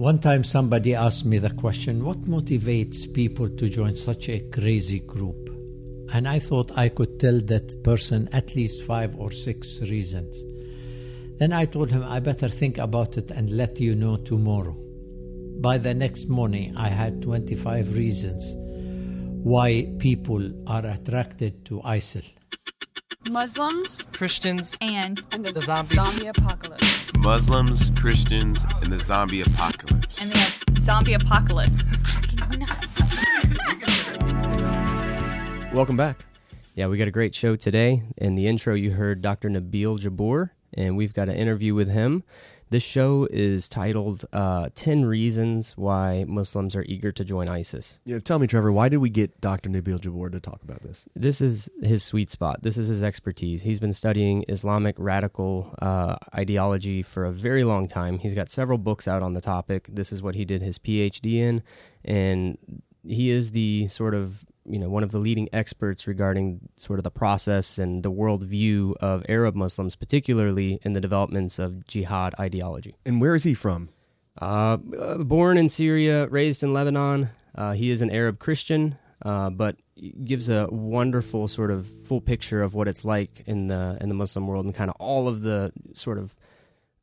One time somebody asked me the question what motivates people to join such a crazy group? And I thought I could tell that person at least five or six reasons. Then I told him I better think about it and let you know tomorrow. By the next morning, I had 25 reasons why people are attracted to ISIL. Muslims Christians and, and the, the zombie. zombie apocalypse. Muslims, Christians, and the zombie apocalypse. And the zombie apocalypse. Welcome back. Yeah, we got a great show today. In the intro, you heard Dr. Nabil Jabbour, and we've got an interview with him. This show is titled uh, 10 Reasons Why Muslims Are Eager to Join ISIS. Yeah, tell me, Trevor, why did we get Dr. Nabil Jabbour to talk about this? This is his sweet spot. This is his expertise. He's been studying Islamic radical uh, ideology for a very long time. He's got several books out on the topic. This is what he did his PhD in, and he is the sort of you know one of the leading experts regarding sort of the process and the worldview of Arab Muslims, particularly in the developments of jihad ideology. And where is he from? Uh, born in Syria, raised in Lebanon. Uh, he is an Arab Christian, uh, but gives a wonderful sort of full picture of what it's like in the in the Muslim world and kind of all of the sort of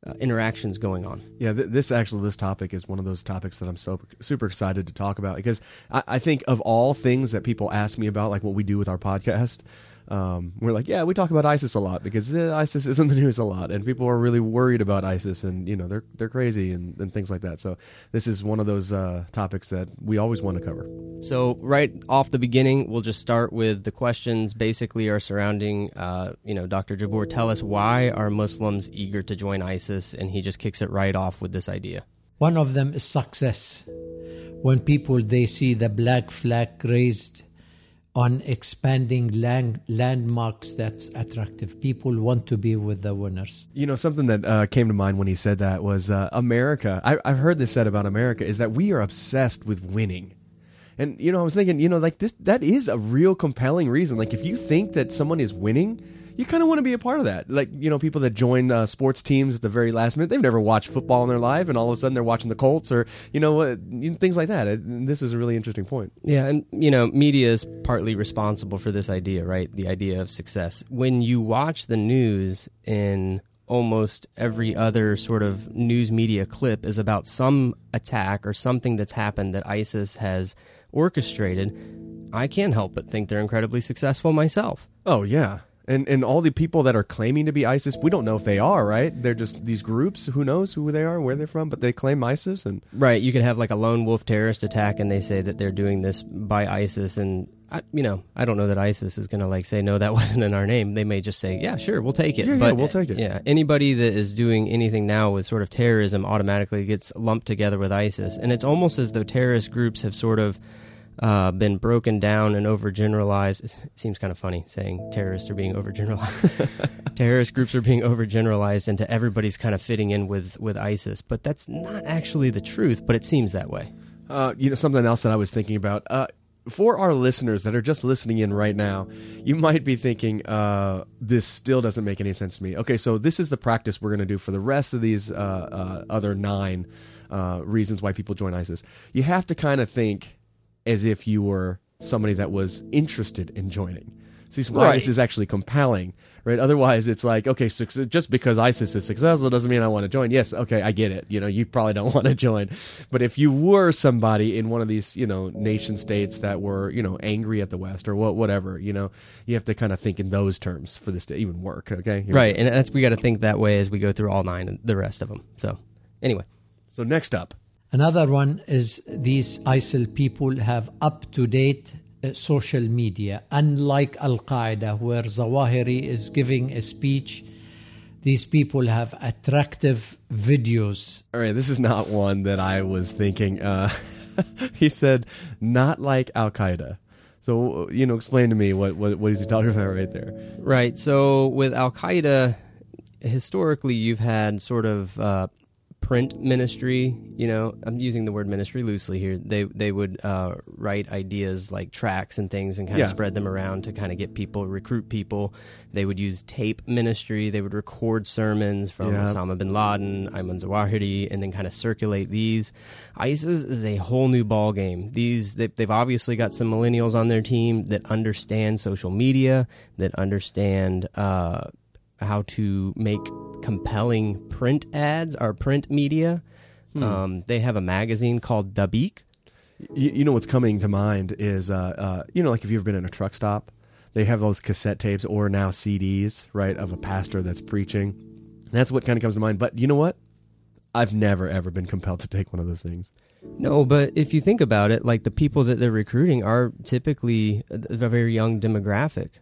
uh, interactions going on. Yeah, th- this actually this topic is one of those topics that I'm so super excited to talk about because I, I think of all things that people ask me about, like what we do with our podcast, um, we're like, yeah, we talk about ISIS a lot because uh, ISIS is in the news a lot, and people are really worried about ISIS, and you know they're they're crazy and, and things like that. So this is one of those uh, topics that we always want to cover. So right off the beginning, we'll just start with the questions. Basically, are surrounding, uh, you know, Dr. Jabbour. Tell us why are Muslims eager to join ISIS, and he just kicks it right off with this idea. One of them is success. When people they see the black flag raised on expanding land, landmarks that's attractive. People want to be with the winners. You know, something that uh, came to mind when he said that was uh, America. I, I've heard this said about America is that we are obsessed with winning. And you know, I was thinking, you know, like this that is a real compelling reason. Like if you think that someone is winning, you kind of want to be a part of that. Like, you know, people that join uh, sports teams at the very last minute, they've never watched football in their life, and all of a sudden they're watching the Colts or, you know, uh, things like that. this is a really interesting point. Yeah, and, you know, media is partly responsible for this idea, right? The idea of success. When you watch the news in almost every other sort of news media clip is about some attack or something that's happened that ISIS has orchestrated, I can't help but think they're incredibly successful myself. Oh, yeah and and all the people that are claiming to be ISIS, we don't know if they are right. They're just these groups. Who knows who they are, where they're from, but they claim ISIS. And right, you could have like a lone wolf terrorist attack, and they say that they're doing this by ISIS, and I, you know, I don't know that ISIS is going to like say no, that wasn't in our name. They may just say, yeah, sure, we'll take it. Yeah, but yeah, we'll take it. Yeah, anybody that is doing anything now with sort of terrorism automatically gets lumped together with ISIS, and it's almost as though terrorist groups have sort of uh, been broken down and overgeneralized. It seems kind of funny saying terrorists are being overgeneralized. Terrorist groups are being overgeneralized into everybody's kind of fitting in with, with ISIS, but that's not actually the truth. But it seems that way. Uh, you know, something else that I was thinking about. Uh, for our listeners that are just listening in right now, you might be thinking, uh, this still doesn't make any sense to me. Okay, so this is the practice we're going to do for the rest of these uh, uh, other nine uh, reasons why people join ISIS. You have to kind of think as if you were somebody that was interested in joining. See why right. this is actually compelling, right? Otherwise, it's like, okay, so just because ISIS is successful doesn't mean I want to join. Yes, okay, I get it. You know, you probably don't want to join, but if you were somebody in one of these, you know, nation states that were, you know, angry at the West or what, whatever, you know, you have to kind of think in those terms for this to even work. Okay, Here right, and that's we got to think that way as we go through all nine and the rest of them. So, anyway, so next up, Another one is these ISIL people have up to date uh, social media, unlike Al Qaeda, where Zawahiri is giving a speech. These people have attractive videos. All right, this is not one that I was thinking. Uh, he said, not like Al Qaeda. So, you know, explain to me what, what, what is he talking about right there? Right. So, with Al Qaeda, historically, you've had sort of uh, print ministry. You know, I'm using the word ministry loosely here. They they would uh, write ideas like tracks and things and kind Yeah. of spread them around to kind of get people, recruit people. They would use tape ministry. They would record sermons from Yeah. Osama bin Laden, Ayman Zawahiri, and then kind of circulate these. ISIS is a whole new ball game. These they, they've obviously got some millennials on their team that understand social media, that understand uh, how to make compelling print ads or print media. Um, they have a magazine called Dabiq. You, you know what's coming to mind is, uh, uh, you know, like if you've ever been in a truck stop, they have those cassette tapes or now CDs, right, of a pastor that's preaching. That's what kind of comes to mind. But you know what? I've never ever been compelled to take one of those things. No, but if you think about it, like the people that they're recruiting are typically a a very young demographic.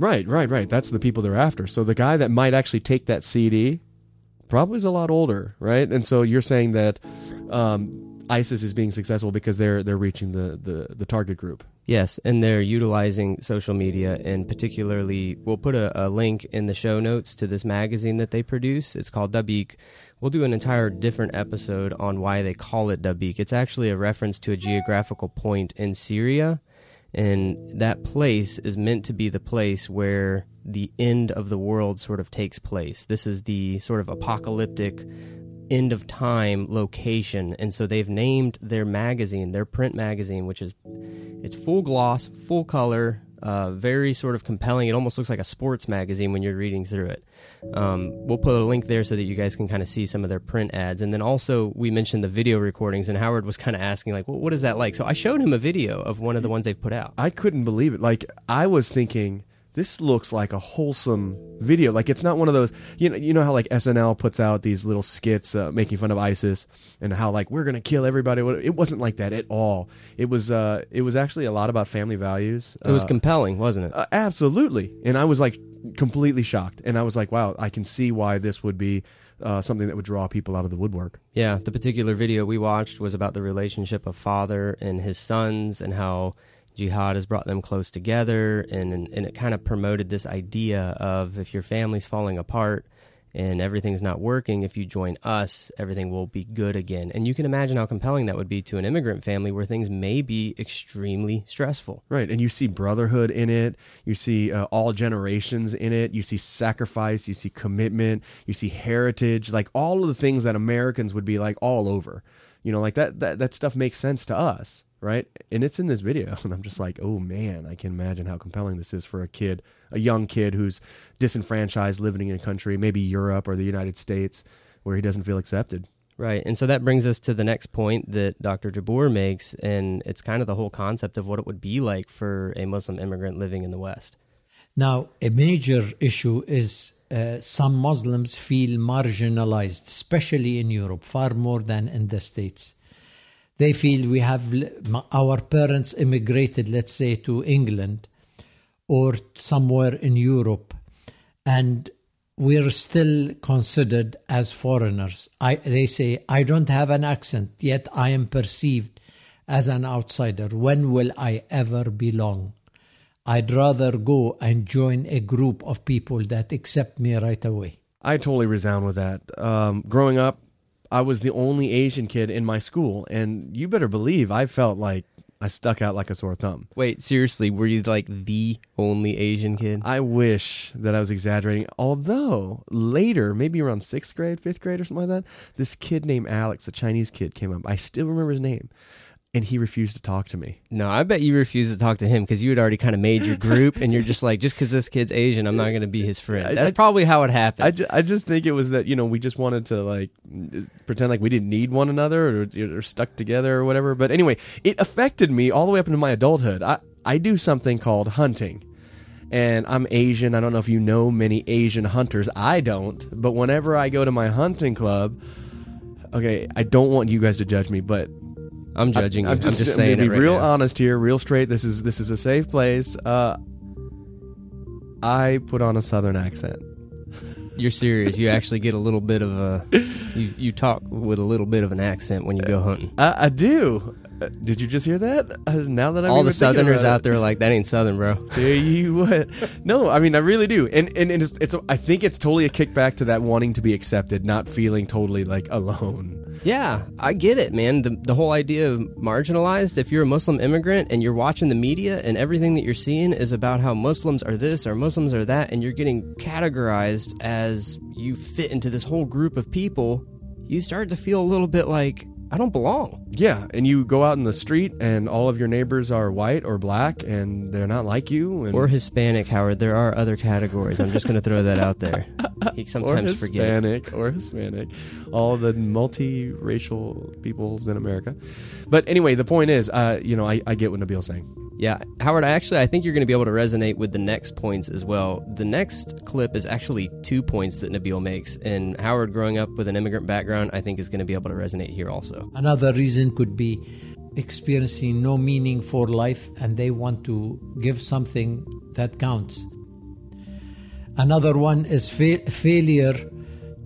Right, right, right. That's the people they're after. So the guy that might actually take that CD probably is a lot older, right? And so you're saying that um, ISIS is being successful because they're they're reaching the, the, the target group. Yes, and they're utilizing social media, and particularly, we'll put a, a link in the show notes to this magazine that they produce. It's called Dabiq. We'll do an entire different episode on why they call it Dabiq. It's actually a reference to a geographical point in Syria, and that place is meant to be the place where the end of the world sort of takes place. This is the sort of apocalyptic end of time location and so they've named their magazine their print magazine which is it's full gloss full color uh, very sort of compelling. It almost looks like a sports magazine when you're reading through it. Um, we'll put a link there so that you guys can kind of see some of their print ads. And then also we mentioned the video recordings and howard was kind of asking like well, what is that like? So i showed him a video of one of the ones they've put out. I couldn't believe it. Like I was thinking, this looks like a wholesome video. Like it's not one of those. You know, you know how like SNL puts out these little skits uh, making fun of ISIS and how like we're gonna kill everybody. It wasn't like that at all. It was. Uh, it was actually a lot about family values. it was Uh, compelling wasn't it uh, absolutely. And I was like completely shocked. And I was like, wow, I can see why this would be uh, something that would draw people out of the woodwork. Yeah, the particular video we watched was about the relationship of father and his sons and how jihad has brought them close together and and, and it kind of promoted this idea of if your family's falling apart and everything's not working if you join us everything will be good again and you can imagine how compelling that would be to an immigrant family where things may be extremely stressful Right, and you see brotherhood in it. You see uh, all generations in it. You see sacrifice. You see commitment. You see heritage. Like all of the things that Americans would be like all over. You know, like that that that stuff makes sense to us, right? And it's in this video, and I'm just like, oh man, I can imagine how compelling this is for a kid, a young kid who's disenfranchised, living in a country, maybe Europe or the United States, where he doesn't feel accepted. Right. And so that brings us to the next point that Dr. Jabbour makes, and it's kind of the whole concept of what it would be like for a Muslim immigrant living in the West. Now, a major issue is uh, some Muslims feel marginalized, especially in Europe, far more than in the States. They feel we have our parents immigrated, let's say, to England or somewhere in Europe, and we're still considered as foreigners. I, they say, I don't have an accent, yet I am perceived as an outsider. When will I ever belong? I'd rather go and join a group of people that accept me right away. I totally resound with that. Um, growing up, I was the only Asian kid in my school, and you better believe I felt like I stuck out like a sore thumb. Wait, seriously, were you like the only Asian kid? I wish that I was exaggerating. Although later, maybe around sixth grade, fifth grade, or something like that, this kid named Alex, a Chinese kid, came up. I still remember his name, and he refused to talk to me. No, I bet you refused to talk to him because you had already kind of made your group, and you're just like, just because this kid's Asian, I'm not going to be his friend. That's I- probably how it happened. I, ju- I just think it was that you know we just wanted to like pretend like we didn't need one another or, or stuck together or whatever. But anyway, it affected me all the way up into my adulthood. I I do something called hunting, and I'm Asian. I don't know if you know many Asian hunters. I don't. But whenever I go to my hunting club, okay, I don't want you guys to judge me, but I'm judging I'm you. just, I'm just I'm saying it be right real now. honest here, real straight. This is this is a safe place. Uh, I put on a southern accent. You're serious. You actually get a little bit of a. You, you talk with a little bit of an accent when you go hunting. I, I do. Uh, did you just hear that? Uh, now that I'm All the Southerners out there are like, that ain't Southern, bro. You what. No, I mean I really do, and and it's, it's I think it's totally a kickback to that wanting to be accepted, not feeling totally like alone. Yeah, I get it, man. The, the whole idea of marginalized, if you're a Muslim immigrant and you're watching the media and everything that you're seeing is about how Muslims are this or Muslims are that, and you're getting categorized as you fit into this whole group of people, you start to feel a little bit like, I don't belong. Yeah, and you go out in the street, and all of your neighbors are white or black, and they're not like you, and Or Hispanic, Howard. There are other categories. I'm just going to throw that out there. He or sometimes forgets. Hispanic or Hispanic, all the multiracial peoples in America. But anyway, the point is, uh, you know, I, I get what Nabil's saying. Yeah, Howard, I actually I think you're going to be able to resonate with the next points as well. The next clip is actually two points that Nabil makes, and Howard, growing up with an immigrant background, I think is going to be able to resonate here also. Another reason could be experiencing no meaning for life and they want to give something that counts. Another one is fa- failure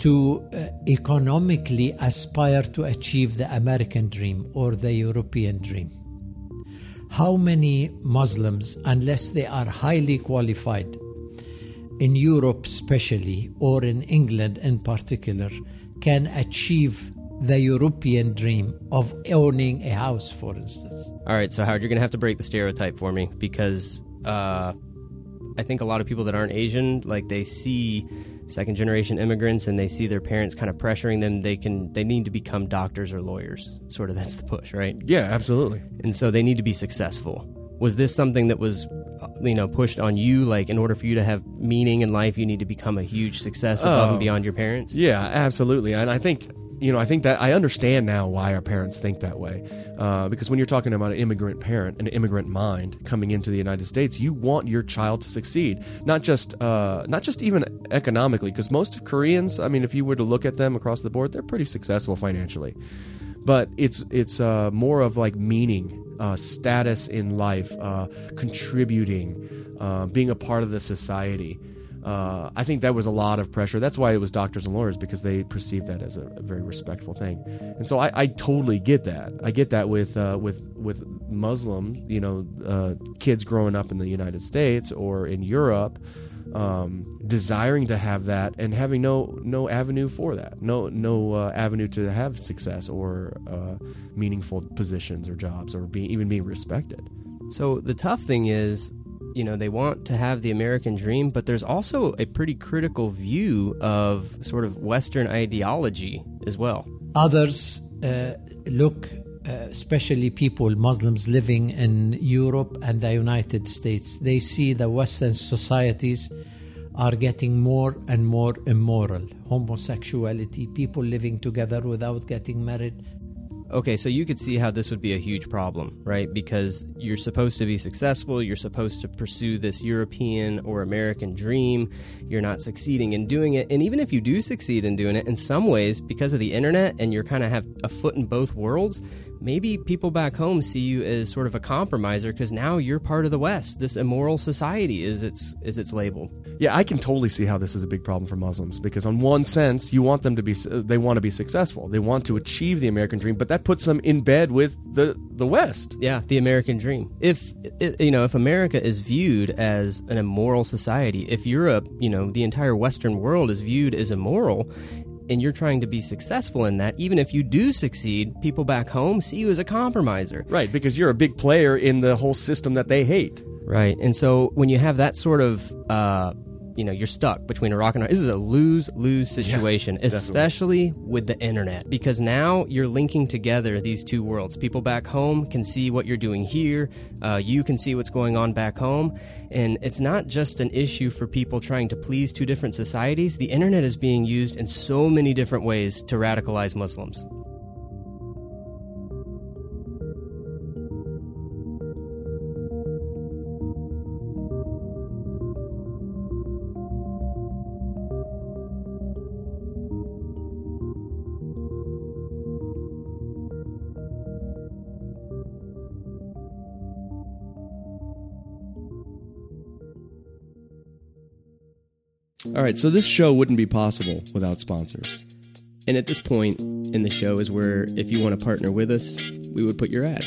to uh, economically aspire to achieve the American dream or the European dream. How many Muslims, unless they are highly qualified, in Europe especially, or in England in particular, can achieve the European dream of owning a house, for instance? All right, so Howard, you're going to have to break the stereotype for me because uh, I think a lot of people that aren't Asian, like they see second generation immigrants and they see their parents kind of pressuring them they can they need to become doctors or lawyers sort of that's the push right Yeah, absolutely. and so they need to be successful. Was this something that was, uh, you know, pushed on you? Like, in order for you to have meaning in life, you need to become a huge success above Oh. and beyond your parents. Yeah, absolutely. And I think, you know, I think that I understand now why our parents think that way. Uh, because when you're talking about an immigrant parent, an immigrant mind coming into the United States, you want your child to succeed, not just, uh, not just even economically. Because most Koreans, I mean, if you were to look at them across the board, they're pretty successful financially. But it's it's uh, more of like meaning, uh, status in life, uh, contributing, uh, being a part of the society. Uh, I think that was a lot of pressure. That's why it was doctors and lawyers because they perceived that as a, a very respectful thing. And so I, I totally get that. I get that with uh, with with Muslim, you know, uh, kids growing up in the United States or in Europe, um, desiring to have that and having no no avenue for that, no no uh, avenue to have success or uh, meaningful positions or jobs or being even being respected. So the tough thing is, you know, they want to have the American dream, but there's also a pretty critical view of sort of Western ideology as well. Others uh, look, uh, especially people, Muslims living in Europe and the United States, they see the Western societies are getting more and more immoral. Homosexuality, people living together without getting married. Okay, so you could see how this would be a huge problem, right? Because you're supposed to be successful, you're supposed to pursue this European or American dream, you're not succeeding in doing it. And even if you do succeed in doing it, in some ways, because of the internet and you're kind of have a foot in both worlds, maybe people back home see you as sort of a compromiser because now you're part of the West. This immoral society is its is its labeled. Yeah, I can totally see how this is a big problem for Muslims because, on one sense, you want them to be, uh, they want to be successful, they want to achieve the American dream, but that puts them in bed with the the West. Yeah, the American dream. If you know, if America is viewed as an immoral society, if Europe, you know, the entire Western world is viewed as immoral, and you're trying to be successful in that, even if you do succeed, people back home see you as a compromiser. Right, because you're a big player in the whole system that they hate. Right. And so when you have that sort of, uh, you know, you're stuck between a rock and a This is a lose lose situation, especially with the internet, because now you're linking together these two worlds. People back home can see what you're doing here, uh, you can see what's going on back home. And it's not just an issue for people trying to please two different societies. The internet is being used in so many different ways to radicalize Muslims. All right, so this show wouldn't be possible without sponsors. And at this point in the show is where if you want to partner with us, we would put your ad.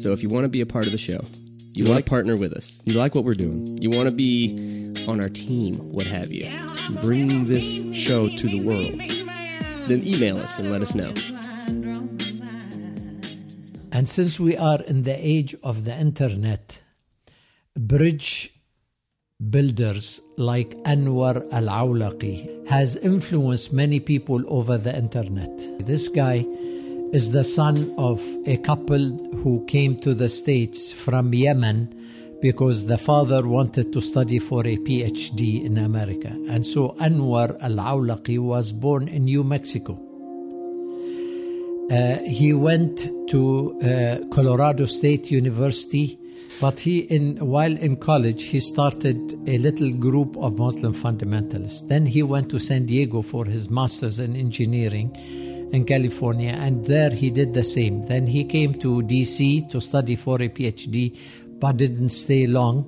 So if you want to be a part of the show, you, You want like- to partner with us, You like what we're doing? you want to be on our team, what have you, Bring this show to the world. then email us and let us know. And since we are in the age of the internet, bridge builders like Anwar Al Awlaqi has influenced many people over the internet. This guy is the son of a couple who came to the States from Yemen because the father wanted to study for a PhD in America. And so Anwar Al Awlaqi was born in New Mexico. Uh, he went to uh, Colorado State University, but he, in while in college, he started a little group of Muslim fundamentalists. Then he went to San Diego for his master's in engineering in California, and there he did the same. Then he came to DC to study for a PhD, but didn't stay long.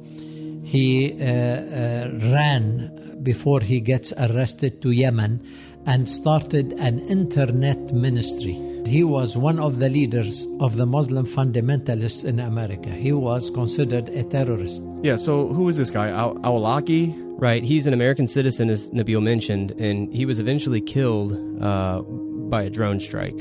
He uh, uh, ran before he gets arrested to Yemen and started an internet ministry. He was one of the leaders of the Muslim fundamentalists in America. He was considered a terrorist. Yeah. So who is this guy? Aw- Awlaki? Right. He's an American citizen, as Nabil mentioned, and he was eventually killed uh, by a drone strike.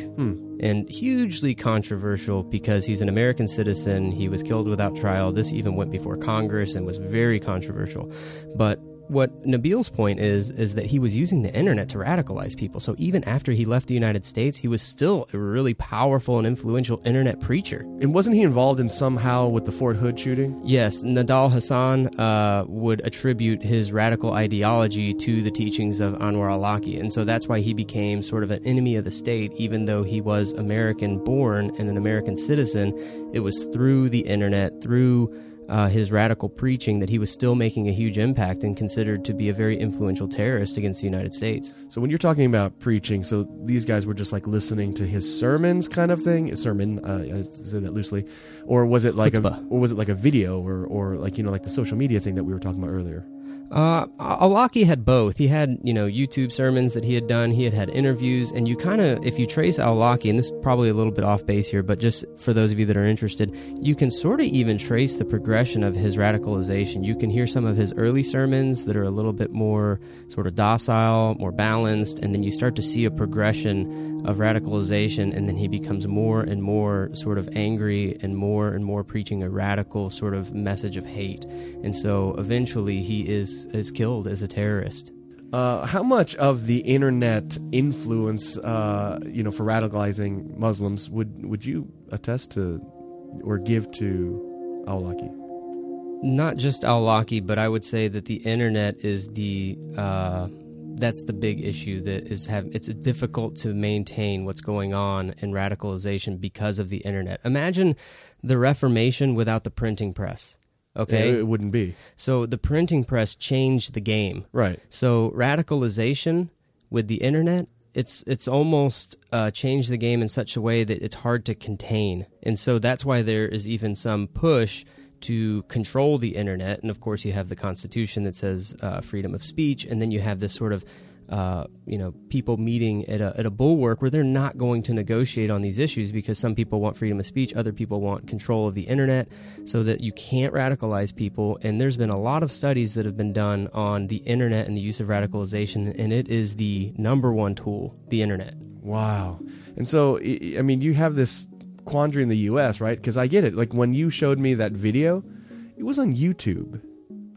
And hugely controversial because he's an American citizen. He was killed without trial. This even went before Congress and was very controversial. But what Nabil's point is is that he was using the internet to radicalize people. So even after he left the United States, he was still a really powerful and influential internet preacher. And wasn't he involved in somehow with the Fort Hood shooting? Yes, Nidal Hasan uh, would attribute his radical ideology to the teachings of Anwar al-Awlaki, and so that's why he became sort of an enemy of the state, even though he was American-born and an American citizen. It was through the internet, through uh, his radical preaching, that he was still making a huge impact and considered to be a very influential terrorist against the United States. So when you're talking about preaching, so these guys were just like listening to his sermons, kind of thing. A sermon, uh, I say that loosely, or was it like a, or was it like a video, or or like you know like the social media thing that we were talking about earlier? Uh, Alaki had both. He had, you know, YouTube sermons that he had done. He had had interviews, and you kind of, if you trace Alaki, and this is probably a little bit off base here, but just for those of you that are interested, you can sort of even trace the progression of his radicalization. You can hear some of his early sermons that are a little bit more sort of docile, more balanced, and then you start to see a progression of radicalization, and then he becomes more and more sort of angry and more and more preaching a radical sort of message of hate. And so eventually he is is killed as a terrorist. Uh, how much of the internet influence, uh, you know, for radicalizing Muslims would would you attest to or give to Awlaki? Not just al-Awlaki, but I would say that the internet is the uh, that's the big issue that is have it's difficult to maintain what's going on in radicalization because of the internet. Imagine the Reformation without the printing press. Okay, It, it wouldn't be so the printing press changed the game. right. So radicalization with the internet, it's it's almost uh, changed the game in such a way that it's hard to contain, and so that's why there is even some push to control the internet. And of course, you have the Constitution that says uh, freedom of speech, and then you have this sort of uh, you know people meeting at a, at a bulwark where they're not going to negotiate on these issues because some people want freedom of speech, other people want control of the internet, so that you can't radicalize people. And there's been a lot of studies that have been done on the internet and the use of radicalization, and it is the number one tool, the internet. Wow. And so, I I mean, you have this quandary in the U.S., right? Because I get it. Like when you showed me that video, it was on YouTube.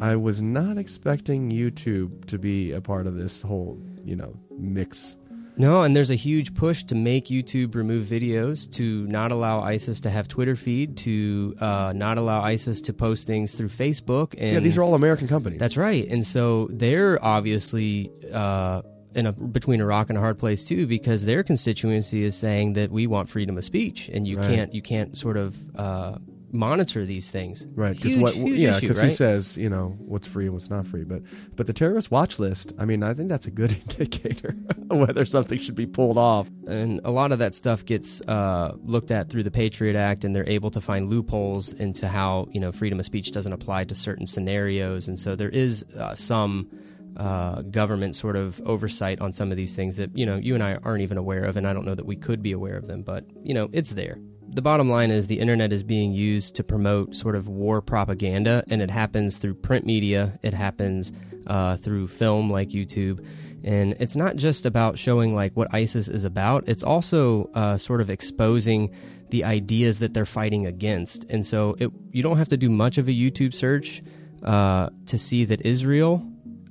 I was not expecting YouTube to be a part of this whole, you know, mix. No, and there's a huge push to make YouTube remove videos, to not allow ISIS to have Twitter feed, to uh, not allow ISIS to post things through Facebook. And yeah, these are all American companies. That's right. And so they're obviously uh, in a between a rock and a hard place too, because their constituency is saying that we want freedom of speech, and you Right. can't you can't sort of uh, monitor these things. Right, Because what, huge yeah, because who says you know what's free and what's not free? But but the terrorist watch list. I mean, I think that's a good indicator of whether something should be pulled off. and a lot of that stuff gets uh, looked at through the Patriot Act, and they're able to find loopholes into how you know freedom of speech doesn't apply to certain scenarios, and so there is uh, some uh, government sort of oversight on some of these things that you know you and I aren't even aware of, and I don't know that we could be aware of them, but you know it's there. The bottom line is the internet is being used to promote sort of war propaganda, and it happens through print media, it happens uh, through film like YouTube. And it's not just about showing like what ISIS is about, it's also uh, sort of exposing the ideas that they're fighting against. And so it, you don't have to do much of a YouTube search uh, to see that Israel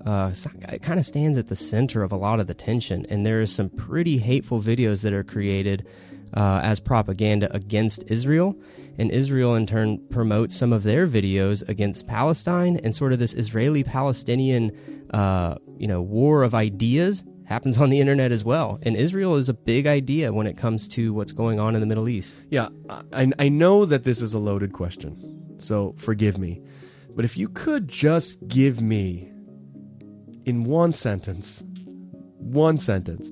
uh, it kind of stands at the center of a lot of the tension. And there are some pretty hateful videos that are created uh, as propaganda against Israel. And Israel, in turn, promotes some of their videos against Palestine and sort of this Israeli Palestinian, uh, you know, war of ideas happens on the internet as well. And Israel is a big idea when it comes to what's going on in the Middle East. Yeah, I, I know that this is a loaded question, so forgive me. But if you could just give me in one sentence, one sentence,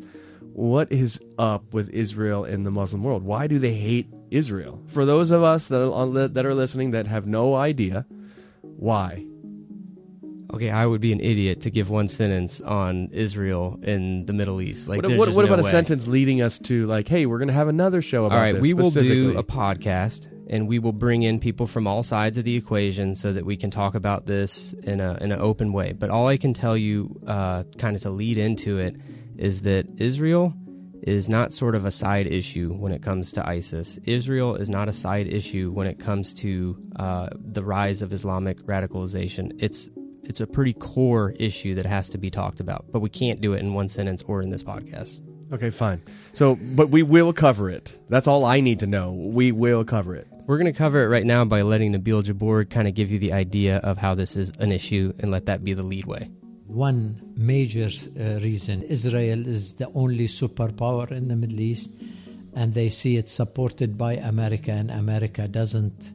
what is up with Israel in the Muslim world? Why do they hate Israel? For those of us that are, that are listening that have no idea, why? Okay, I would be an idiot to give one sentence on Israel in the Middle East. Like, what, what, what no about way. a sentence leading us to like, hey, we're going to have another show about All right, this we will do a podcast, and we will bring in people from all sides of the equation so that we can talk about this in a in an open way. But all I can tell you, uh, kind of to lead into it, is that Israel is not sort of a side issue when it comes to ISIS. Israel is not a side issue when it comes to uh, the rise of Islamic radicalization. It's it's a pretty core issue that has to be talked about, but we can't do it in one sentence or in this podcast. Okay, fine. So, but we will cover it. That's all I need to know. We will cover it. We're going to cover it right now by letting Nabil Jabbour kind of give you the idea of how this is an issue and let that be the lead way. One major uh, reason Israel is the only superpower in the Middle East, and they see it supported by America, and America doesn't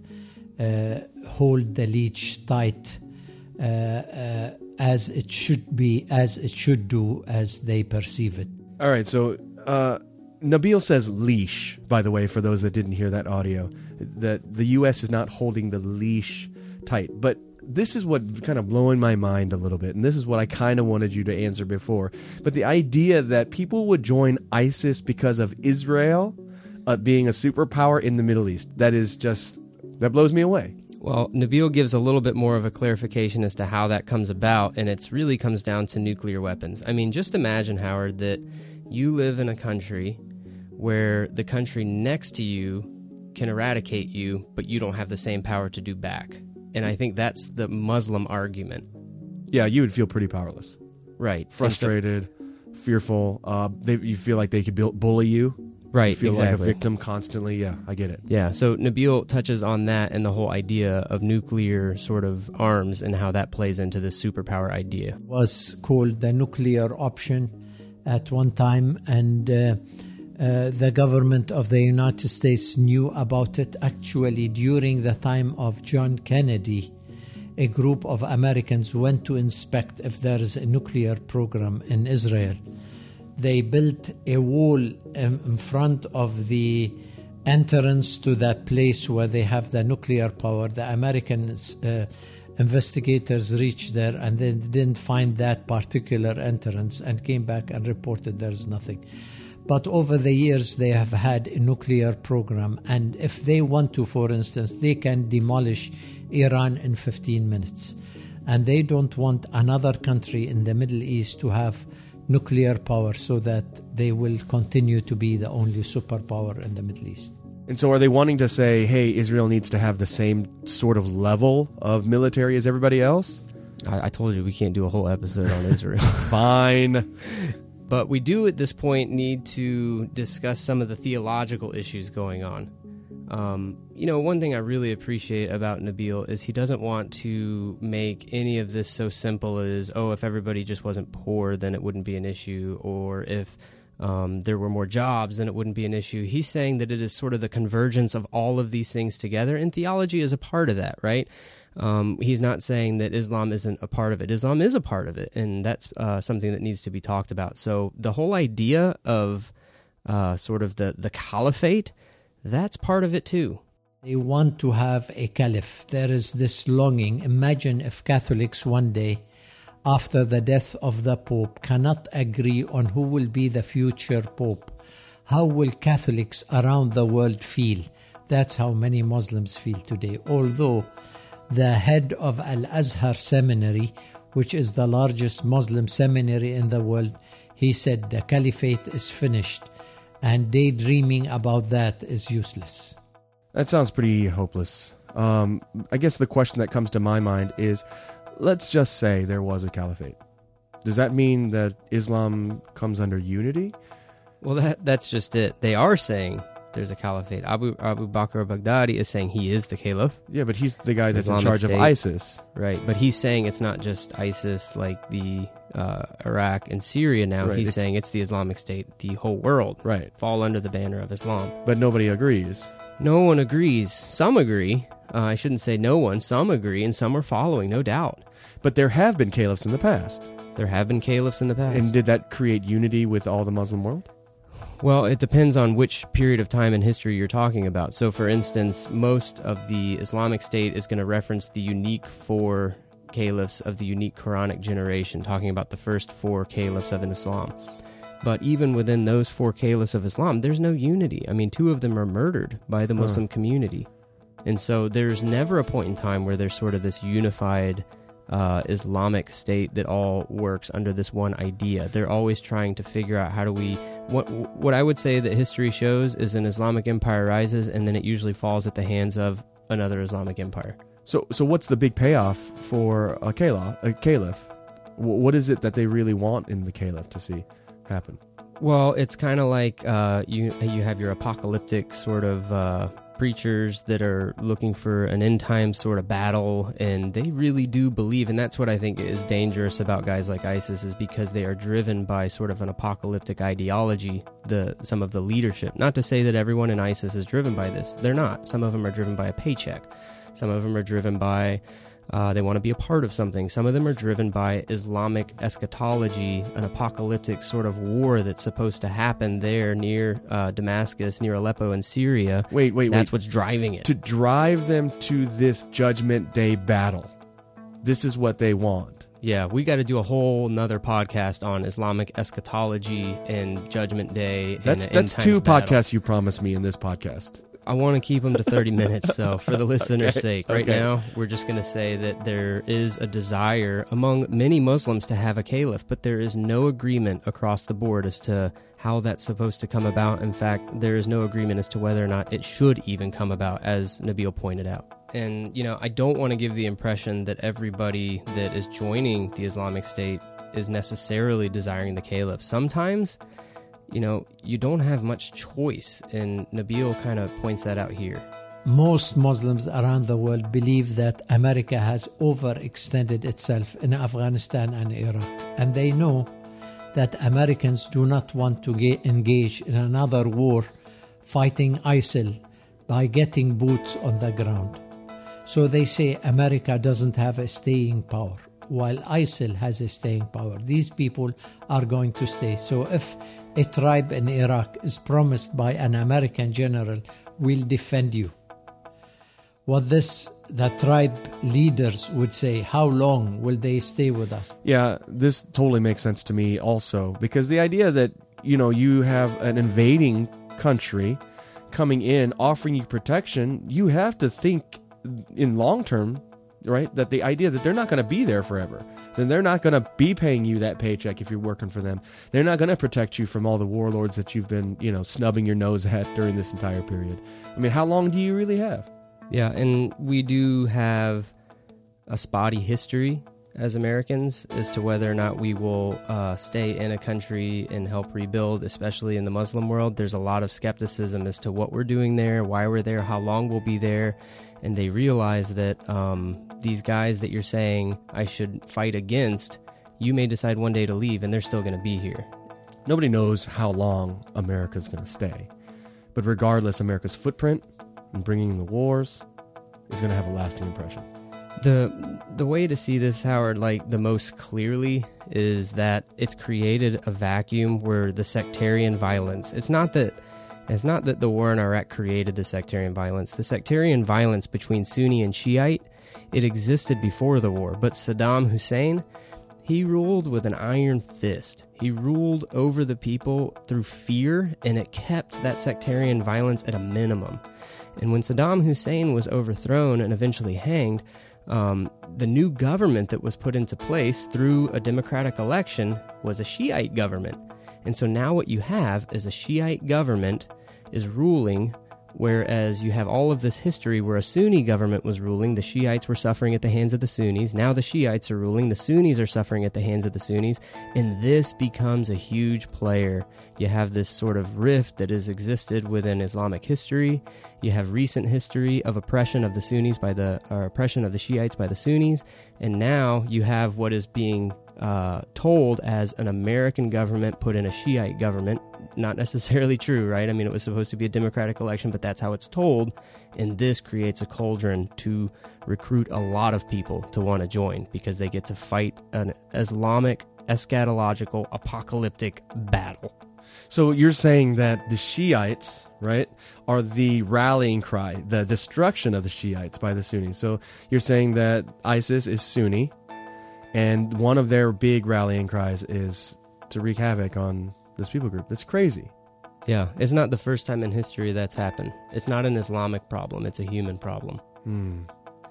uh, hold the leash tight uh, uh, as it should be, as it should do, as they perceive it. All right, so uh, Nabil says leash, by the way, for those that didn't hear that audio, that the U.S. is not holding the leash tight. But this is what kind of blowing my mind a little bit, and this is what I kind of wanted you to answer before. But the idea that people would join ISIS because of Israel uh, being a superpower in the Middle East, that is just, that blows me away. Well, Nabil gives a little bit more of a clarification as to how that comes about, and it really comes down to nuclear weapons. I mean, just imagine, Howard, that you live in a country where the country next to you can eradicate you, but you don't have the same power to do back. And I think that's the Muslim argument. Yeah, you would feel pretty powerless, Right. frustrated, fearful. Uh, they, you feel like they could build, bully you. Right. You feel exactly. like a victim constantly. Yeah, I get it. Yeah, so Nabil touches on that and the whole idea of nuclear sort of arms and how that plays into this superpower idea. was called the nuclear option at one time, and uh, uh, the government of the United States knew about it. Actually, during the time of John Kennedy, a group of Americans went to inspect if there is a nuclear program in Israel. They built a wall in front of the entrance to that place where they have the nuclear power. The Americans. Uh, investigators reached there and they didn't find that particular entrance and came back and reported there's nothing. But over the years, they have had a nuclear program, and if they want to, for instance, they can demolish Iran in 15 minutes. And they don't want another country in the Middle East to have nuclear power so that they will continue to be the only superpower in the Middle East. And so, are they wanting to say, "Hey, Israel needs to have the same sort of level of military as everybody else"? I, I told you we can't do a whole episode on Israel. Fine. But we do at this point need to discuss some of the theological issues going on. Um, you know, one thing I really appreciate about Nabil is he doesn't want to make any of this so simple as, oh, if everybody just wasn't poor, then it wouldn't be an issue, or if um, there were more jobs, then it wouldn't be an issue. He's saying that it is sort of the convergence of all of these things together, and theology is a part of that, right? Um, he's not saying that Islam isn't a part of it. Islam is a part of it, and that's uh, something that needs to be talked about. So the whole idea of uh, sort of the the caliphate, that's part of it too. They want to have a caliph. There is this longing. Imagine if Catholics one day, after the death of the Pope, cannot agree on who will be the future Pope. How will Catholics around the world feel That's how many Muslims feel today. Although the head of Al Azhar Seminary, which is the largest Muslim seminary in the world, he said the caliphate is finished and daydreaming about that is useless. That sounds pretty hopeless. Um, I guess the question that comes to my mind is let's just say there was a caliphate. Does that mean that Islam comes under unity? Well, that that's just it. They are saying there's a caliphate. Abu Abu Bakr al-Baghdadi is saying he is the caliph, Yeah, but he's the guy that's Islamic in charge State. of ISIS. right? But he's saying it's not just ISIS like the uh, Iraq and Syria. Now Right, he's it's- saying it's the Islamic State. The whole world Right. fall under the banner of Islam. But nobody agrees. No one agrees. Some agree. Uh, I shouldn't say no one. Some agree, and some are following, no doubt. But there have been caliphs in the past. There have been caliphs in the past. And did that create unity with all the Muslim world? Well, it depends on which period of time in history you're talking about. So, for instance, most of the Islamic State is going to reference the unique four caliphs of the unique Quranic generation, talking about the first four caliphs of Islam. But even within those four caliphs of Islam, there's no unity. I mean, two of them are murdered by the Muslim community. And so there's never a point in time where there's sort of this unified uh, Islamic state that all works under this one idea. They're always trying to figure out how do we. What what I would say that history shows is an Islamic empire rises and then it usually falls at the hands of another Islamic empire. So, so what's the big payoff for a caliph? A caliph? Wh- What is it that they really want in the caliph to see happen? Well, it's kind of like uh, you you have your apocalyptic sort of uh, preachers that are looking for an end time sort of battle, and they really do believe, and that's what I think is dangerous about guys like ISIS is because they are driven by sort of an apocalyptic ideology. The some of the leadership, not to say that everyone in ISIS is driven by this, they're not. Some of them are driven by a paycheck. Some of them are driven by uh, they want to be a part of something. Some of them are driven by Islamic eschatology, an apocalyptic sort of war that's supposed to happen there near uh, Damascus, near Aleppo in Syria. Wait, wait, That's wait. what's driving it. to drive them to this Judgment Day battle. This is what they want. yeah, we got to do a whole nother podcast on Islamic eschatology and Judgment Day. That's that's two battle. podcasts you promised me in this podcast. I want to keep them to 30 minutes. So, for the listener's Okay, sake, right okay. now, we're just going to say that there is a desire among many Muslims to have a caliph, but there is no agreement across the board as to how that's supposed to come about. In fact, there is no agreement as to whether or not it should even come about, as Nabil pointed out. And, you know, I don't want to give the impression that everybody that is joining the Islamic State is necessarily desiring the caliph. Sometimes you know, you don't have much choice. And Nabil kind of points that out here. Most Muslims around the world believe that America has overextended itself in Afghanistan and Iraq, and they know that Americans do not want to ga- engage in another war fighting ISIL by getting boots on the ground. So they say America doesn't have a staying power, while ISIL has a staying power. These people are going to stay. So if a tribe in Iraq is promised by an American general, we'll defend you. What this the tribe leaders would say, how long will they stay with us? Yeah, this totally makes sense to me also because the idea that, you know, you have an invading country coming in offering you protection, you have to think in long term, right? That the idea that they're not going to be there forever. Then they're not going to be paying you that paycheck if you're working for them. They're not going to protect you from all the warlords that you've been, you know, snubbing your nose at during this entire period. I mean, how long do you really have? Yeah, and we do have a spotty history as Americans as to whether or not we will uh, stay in a country and help rebuild, especially in the Muslim world. There's a lot of skepticism as to what we're doing there, why we're there, how long we'll be there. And they realize that um, these guys that you're saying I should fight against, you may decide one day to leave and they're still going to be here. Nobody knows how long America's going to stay. But regardless, America's footprint and bringing the wars is going to have a lasting impression. The the way to see this, Howard, like the most clearly, is that it's created a vacuum where the sectarian violence. It's not that it's not that the war in Iraq created the sectarian violence. The sectarian violence between Sunni and Shiite, it existed before the war. But Saddam Hussein, he ruled with an iron fist. He ruled over the people through fear, and it kept that sectarian violence at a minimum. And when Saddam Hussein was overthrown and eventually hanged, um, the new government that was put into place through a democratic election was a Shiite government. And so now what you have is a Shiite government is ruling Whereas you have all of this history where a Sunni government was ruling, the Shiites were suffering at the hands of the Sunnis. Now the Shiites are ruling, the Sunnis are suffering at the hands of the Sunnis. And this becomes a huge player. You have this sort of rift that has existed within Islamic history. You have recent history of oppression of the Sunnis by the, or oppression of the Shiites by the Sunnis. And now you have what is being uh, told as an American government put in a Shiite government. Not necessarily true, right? I mean, it was supposed to be a democratic election, but that's how it's told. And this creates a cauldron to recruit a lot of people to want to join because they get to fight an Islamic, eschatological, apocalyptic battle. So you're saying that the Shiites, right, are the rallying cry, the destruction of the Shiites by the Sunnis. So you're saying that ISIS is Sunni, and one of their big rallying cries is to wreak havoc on this people group. That's crazy. Yeah, it's not the first time in history that's happened. It's not an Islamic problem, it's a human problem. Hmm.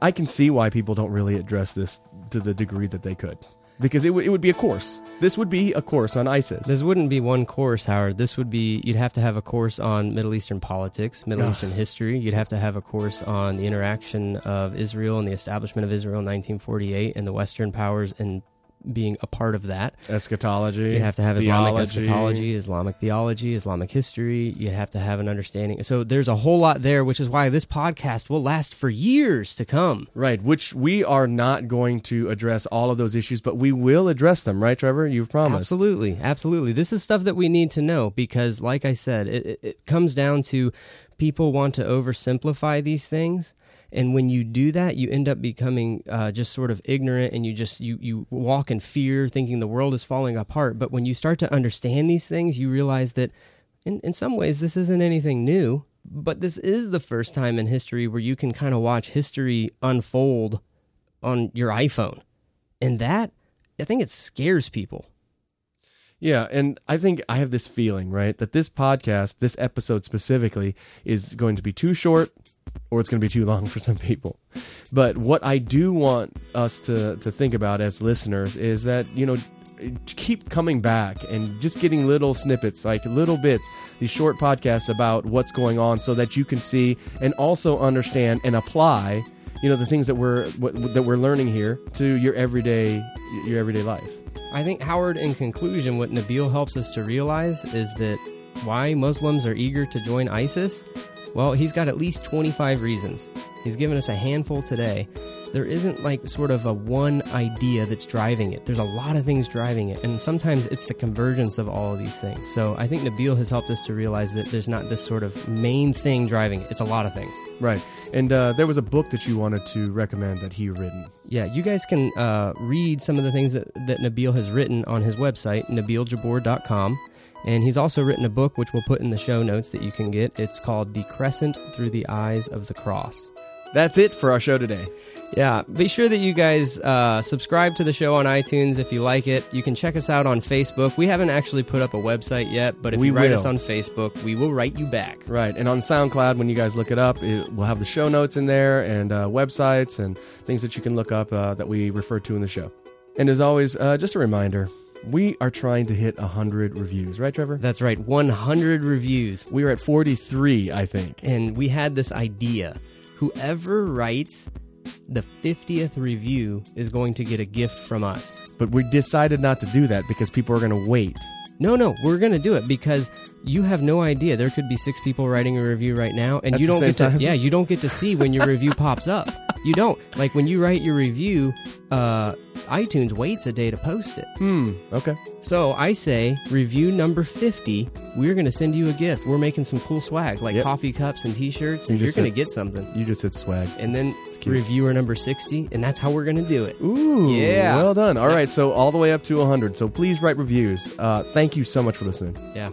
I can see why people don't really address this to the degree that they could. Because it, w- it would be a course. This would be a course on ISIS. This wouldn't be one course, Howard. This would be you'd have to have a course on Middle Eastern politics, Middle Eastern history. You'd have to have a course on the interaction of Israel and the establishment of Israel in 1948 and the Western powers and being a part of that. Eschatology. You'd have to have Islamic theology. eschatology, Islamic theology, Islamic history. You'd have to have an understanding. So there's a whole lot there, which is why this podcast will last for years to come. Right, which we are not going to address all of those issues, but we will address them, right, Trevor? You've promised. Absolutely, absolutely. This is stuff that we need to know because, like I said, it, it comes down to people want to oversimplify these things, and when you do that, you end up becoming uh, just sort of ignorant, and you just you you walk in fear, thinking the world is falling apart. But when you start to understand these things, you realize that, in in some ways, this isn't anything new. But this is the first time in history where you can kind of watch history unfold on your iPhone, and that I think it scares people. Yeah, and I think I have this feeling, right, that this podcast, this episode specifically, is going to be too short or it's going to be too long for some people. But what I do want us to to think about as listeners is that, you know, keep coming back and just getting little snippets, like little bits, these short podcasts about what's going on so that you can see and also understand and apply, you know, the things that we're that we're learning here to your everyday your everyday life. I think, Howard, in conclusion, what Nabil helps us to realize is that why Muslims are eager to join ISIS? Well, he's got at least 25 reasons. He's given us a handful today. There isn't like sort of a one idea that's driving it. There's a lot of things driving it, and sometimes it's the convergence of all of these things. So I think Nabil has helped us to realize that there's not this sort of main thing driving it. It's a lot of things. Right. And uh, there was a book that you wanted to recommend that he written. Yeah, you guys can uh, read some of the things that, that Nabil has written on his website, nabiljabbour.com. And he's also written a book, which we'll put in the show notes that you can get. It's called The Crescent Through the Eyes of the Cross. That's it for our show today. Yeah, be sure that you guys uh, subscribe to the show on iTunes if you like it. You can check us out on Facebook. We haven't actually put up a website yet, but if We you write will. us on Facebook, we will write you back. Right. And on SoundCloud, when you guys look it up, it, we'll have the show notes in there and uh, websites and things that you can look up uh, that we refer to in the show. And as always, uh, just a reminder we are trying to hit 100 reviews, right, Trevor? That's right, 100 reviews. We are at 43, I think. and we had this idea whoever writes the 50th review is going to get a gift from us. But we decided not to do that because people are going to wait. No, no, we're going to do it because you have no idea. There could be six people writing a review right now, and At you don't get to. time? Yeah, you don't get to see when your review pops up. You don't like when you write your review. Uh, iTunes waits a day to post it. Hmm. Okay. So I say review number 50. We're going to send you a gift. We're making some cool swag like Yep. coffee cups and T-shirts, and You you're just going to said- get something. You just said swag. And then cute. reviewer number 60, and that's how we're going to do it. Ooh. Yeah. Well done. All right. So all the way up to 100. So please write reviews. Uh, thank you so much for listening. Yeah.